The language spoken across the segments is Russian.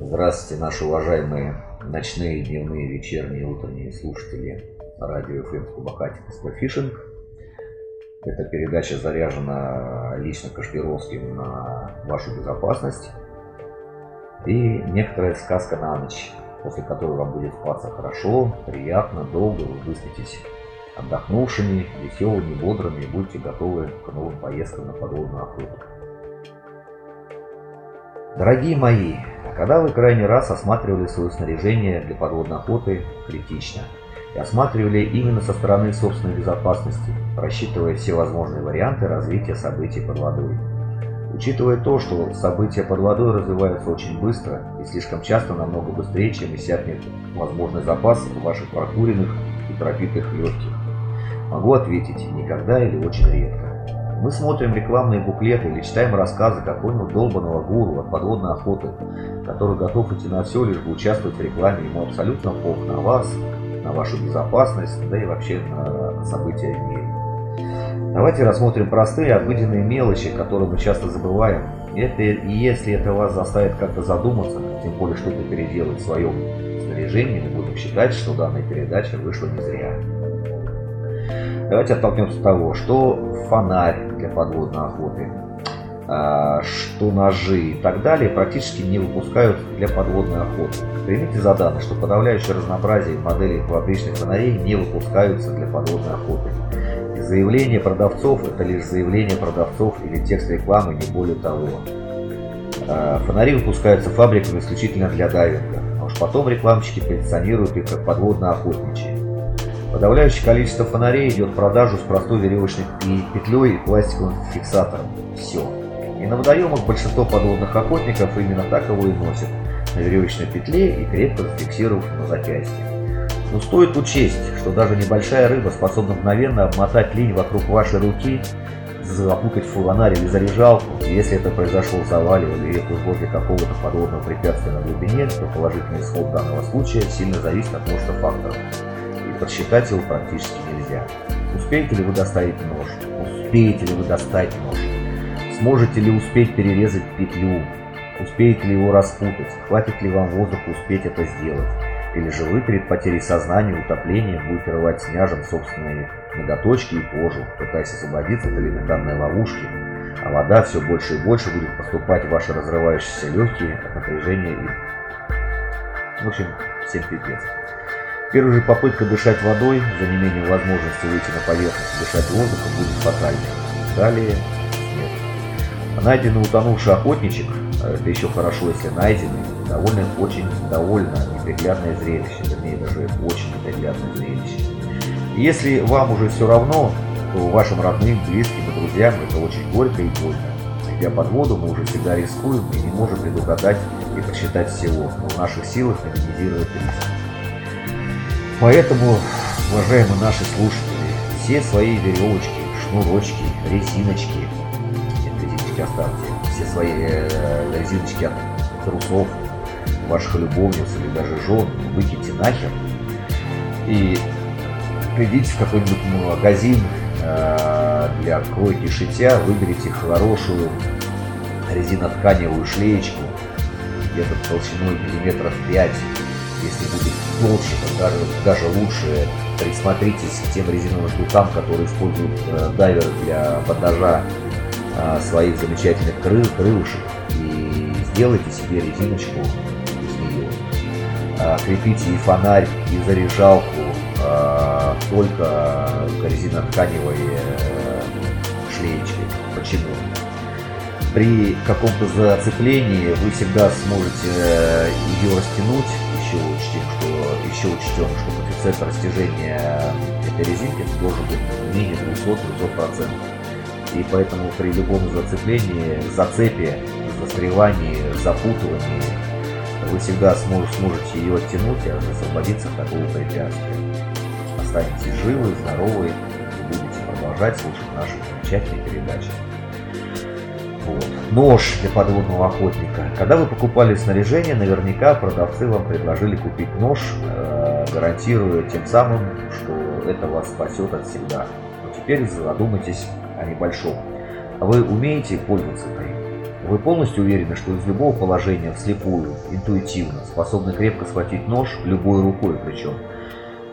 Здравствуйте, наши уважаемые ночные, дневные, вечерние, утренние слушатели радио FM Кубахатик Спорфишинг. Эта передача заряжена лично Кашпировским на вашу безопасность. И некоторая сказка на ночь, после которой вам будет спаться хорошо, приятно, долго, вы выспитесь отдохнувшими, веселыми, бодрыми и будете готовы к новым поездкам на подводную охоту. Дорогие мои, когда вы крайний раз осматривали свое снаряжение для подводной охоты критично и осматривали именно со стороны собственной безопасности, рассчитывая все возможные варианты развития событий под водой. Учитывая то, что события под водой развиваются очень быстро и слишком часто намного быстрее, чем иссякнет возможный запас ваших прокуренных и пропитых легких, могу ответить никогда или очень редко. Мы смотрим рекламные буклеты или читаем рассказы какого-нибудь долбанного гуру от подводной охоты, который готов идти на все, лишь бы участвовать в рекламе. Ему абсолютно пох на вас, на вашу безопасность, да и вообще на события в мире. Давайте рассмотрим простые, обыденные мелочи, которые мы часто забываем. Это, и если это вас заставит как-то задуматься, тем более что-то переделать в своем снаряжении, мы будем считать, что данная передача вышла не зря. Давайте оттолкнемся от того, что фонарь для подводной охоты, а, что ножи и так далее практически не выпускают для подводной охоты. Примите за данное, что подавляющее разнообразие моделей фабричных фонарей не выпускаются для подводной охоты. И заявление продавцов – это лишь заявление продавцов или текст рекламы, не более того. А, фонари выпускаются фабриками исключительно для дайвинга, а уж потом рекламщики позиционируют их как подводно-охотничьи. Подавляющее количество фонарей идет в продажу с простой веревочной петлей и пластиковым фиксатором. Все. И на водоемах большинство подводных охотников именно так его и носят. На веревочной петле и крепко зафиксировав на запястье. Но стоит учесть, что даже небольшая рыба способна мгновенно обмотать линь вокруг вашей руки, запутать фонарь или заряжалку. Если это произошло в завале или возле какого-то подводного препятствия на глубине, то положительный исход данного случая сильно зависит от множества факторов подсчитать его практически нельзя. Успеете ли вы доставить нож? Успеете ли вы достать нож? Сможете ли успеть перерезать петлю? Успеете ли его распутать? Хватит ли вам воздуха успеть это сделать? Или же вы перед потерей сознания и утоплением будете рвать сняжем собственные ноготочки и кожу, пытаясь освободиться от элементарной ловушки, а вода все больше и больше будет поступать в ваши разрывающиеся легкие от напряжения и... В общем, всем пипец. Первая же попытка дышать водой, за неимением возможности выйти на поверхность дышать воздухом, будет фатальной. Далее смерть. Найденный утонувший охотничек, это еще хорошо, если найденный, довольно очень довольно неприглядное зрелище, вернее даже очень неприглядное зрелище. Если вам уже все равно, то вашим родным, близким и друзьям это очень горько и больно. Идя под воду, мы уже всегда рискуем и не можем предугадать и просчитать всего, но в наших силах минимизировать риск. Поэтому, уважаемые наши слушатели, все свои веревочки, шнурочки, резиночки, резиночки оставьте, все свои э, резиночки от трусов, ваших любовниц или даже жен выкиньте нахер и придите в какой-нибудь магазин э, для кройки шитья, выберите хорошую резинотканевую шлеечку где-то толщиной миллиметров 5 если будет то даже, даже лучше присмотритесь к тем резиновым жгутам, которые используют э, дайверы для бандажа э, своих замечательных крыл, крылышек и сделайте себе резиночку из нее. Э, крепите и фонарь, и заряжалку э, только к резинотканевой э, шлеечке. Почему? При каком-то зацеплении вы всегда сможете э, ее растянуть еще учтем, что еще учтем, что коэффициент растяжения этой резинки должен быть менее 200-300%. И поэтому при любом зацеплении, зацепе, застревании, запутывании вы всегда сможете ее оттянуть и освободиться от такого препятствия. Останетесь живы, здоровы и будете продолжать слушать наши замечательные передачи. Вот. Нож для подводного охотника. Когда вы покупали снаряжение, наверняка продавцы вам предложили купить нож, э, гарантируя тем самым, что это вас спасет от всегда. Но теперь задумайтесь о небольшом. Вы умеете пользоваться им? Вы полностью уверены, что из любого положения вслепую, интуитивно, способны крепко схватить нож любой рукой причем,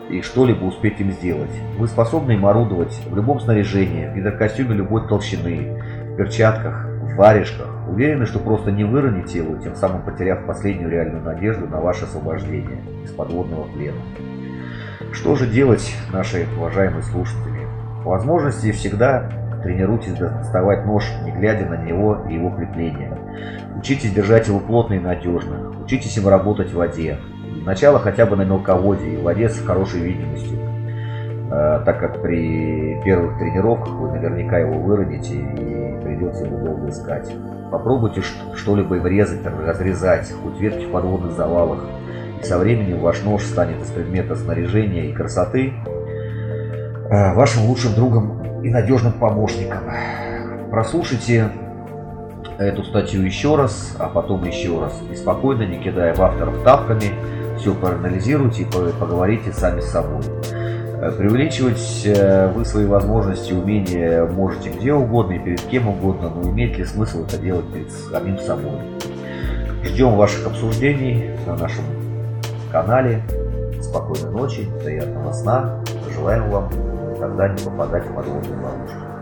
и что-либо успеть им сделать. Вы способны им орудовать в любом снаряжении, в гидрокостюме любой толщины, в перчатках, варежках. Уверены, что просто не выроните его, тем самым потеряв последнюю реальную надежду на ваше освобождение из подводного плена. Что же делать, наши уважаемые слушатели? По возможности всегда тренируйтесь доставать нож, не глядя на него и его крепление. Учитесь держать его плотно и надежно. Учитесь им работать в воде. Сначала хотя бы на мелководье и в воде с хорошей видимостью, э, так как при первых тренировках вы наверняка его выроните и придется его долго искать. Попробуйте что-либо врезать, разрезать, хоть ветки в подводных завалах, и со временем ваш нож станет из предмета снаряжения и красоты э, вашим лучшим другом и надежным помощником. Прослушайте эту статью еще раз, а потом еще раз, и спокойно, не кидая в авторов тавками, все проанализируйте и поговорите сами с собой. Э, преувеличивать э, вы свои возможности умения можете где угодно и перед кем угодно, но имеет ли смысл это делать перед самим собой? Ждем ваших обсуждений на нашем канале. Спокойной ночи, приятного сна. Желаем вам никогда не попадать в подводные ловушки.